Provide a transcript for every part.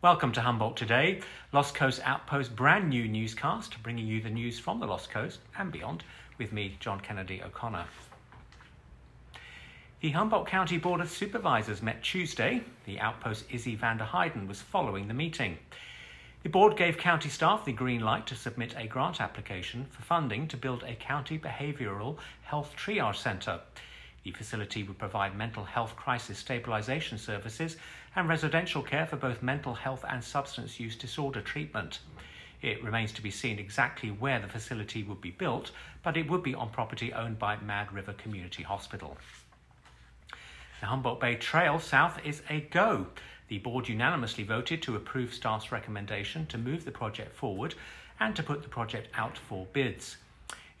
Welcome to Humboldt Today, Lost Coast Outpost brand new newscast, bringing you the news from the Lost Coast and beyond with me, John Kennedy O'Connor. The Humboldt County Board of Supervisors met Tuesday. The outpost Izzy Vanderheiden was following the meeting. The board gave county staff the green light to submit a grant application for funding to build a county behavioural health triage centre. The facility would provide mental health crisis stabilisation services and residential care for both mental health and substance use disorder treatment. It remains to be seen exactly where the facility would be built, but it would be on property owned by Mad River Community Hospital. The Humboldt Bay Trail South is a go. The board unanimously voted to approve staff's recommendation to move the project forward and to put the project out for bids.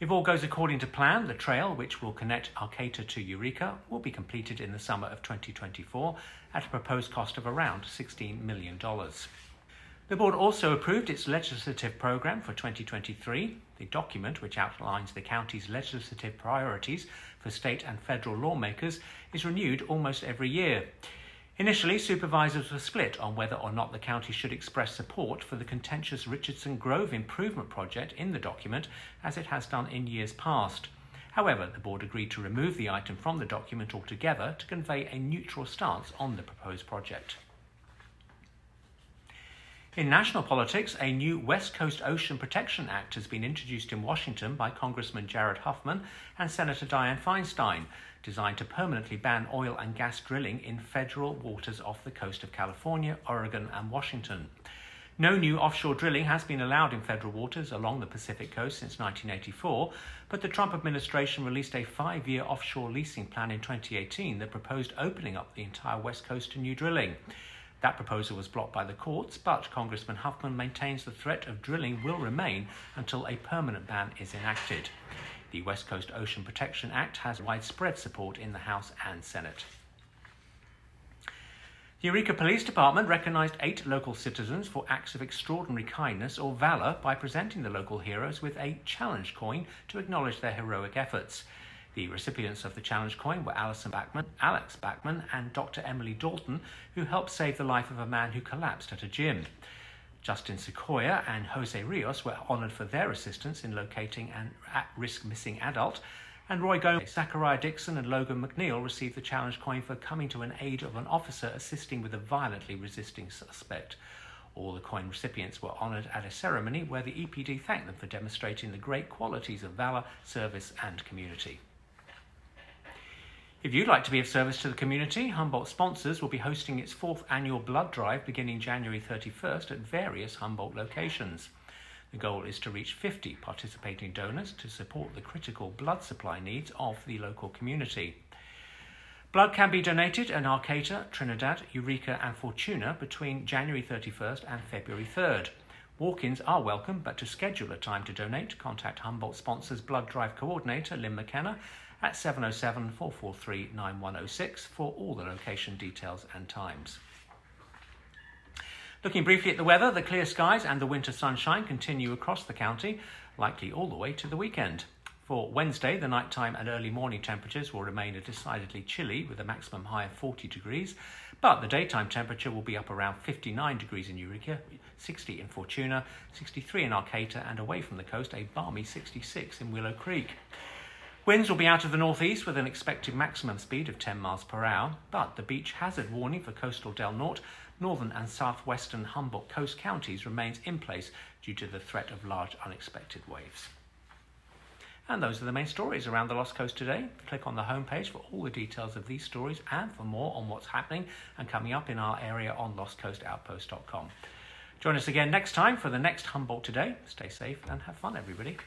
If all goes according to plan, the trail, which will connect Arcata to Eureka, will be completed in the summer of 2024 at a proposed cost of around $16 million. The board also approved its legislative programme for 2023. The document, which outlines the county's legislative priorities for state and federal lawmakers, is renewed almost every year. Initially, supervisors were split on whether or not the county should express support for the contentious Richardson Grove improvement project in the document, as it has done in years past. However, the board agreed to remove the item from the document altogether to convey a neutral stance on the proposed project. In national politics, a new West Coast Ocean Protection Act has been introduced in Washington by Congressman Jared Huffman and Senator Dianne Feinstein, designed to permanently ban oil and gas drilling in federal waters off the coast of California, Oregon, and Washington. No new offshore drilling has been allowed in federal waters along the Pacific coast since 1984, but the Trump administration released a five year offshore leasing plan in 2018 that proposed opening up the entire west coast to new drilling. That proposal was blocked by the courts, but Congressman Huffman maintains the threat of drilling will remain until a permanent ban is enacted. The West Coast Ocean Protection Act has widespread support in the House and Senate. The Eureka Police Department recognised eight local citizens for acts of extraordinary kindness or valour by presenting the local heroes with a challenge coin to acknowledge their heroic efforts. The recipients of the challenge coin were Alison Backman, Alex Backman, and Dr. Emily Dalton, who helped save the life of a man who collapsed at a gym. Justin Sequoia and Jose Rios were honoured for their assistance in locating an at risk missing adult. And Roy Gomez, Zachariah Dixon, and Logan McNeil received the challenge coin for coming to an aid of an officer assisting with a violently resisting suspect. All the coin recipients were honoured at a ceremony where the EPD thanked them for demonstrating the great qualities of valour, service, and community. If you'd like to be of service to the community, Humboldt Sponsors will be hosting its fourth annual blood drive beginning January 31st at various Humboldt locations. The goal is to reach 50 participating donors to support the critical blood supply needs of the local community. Blood can be donated in Arcata, Trinidad, Eureka, and Fortuna between January 31st and February 3rd. Walk ins are welcome, but to schedule a time to donate, contact Humboldt Sponsors Blood Drive Coordinator Lynn McKenna at 707 443 9106 for all the location details and times. Looking briefly at the weather, the clear skies and the winter sunshine continue across the county, likely all the way to the weekend. For Wednesday, the nighttime and early morning temperatures will remain decidedly chilly with a maximum high of 40 degrees, but the daytime temperature will be up around 59 degrees in Eureka, 60 in Fortuna, 63 in Arcata, and away from the coast, a balmy 66 in Willow Creek. Winds will be out of the northeast with an expected maximum speed of 10 miles per hour, but the beach hazard warning for coastal Del Norte, northern and southwestern Humboldt coast counties remains in place due to the threat of large unexpected waves. And those are the main stories around the Lost Coast today. Click on the homepage for all the details of these stories and for more on what's happening and coming up in our area on lostcoastoutpost.com. Join us again next time for the next Humboldt Today. Stay safe and have fun, everybody.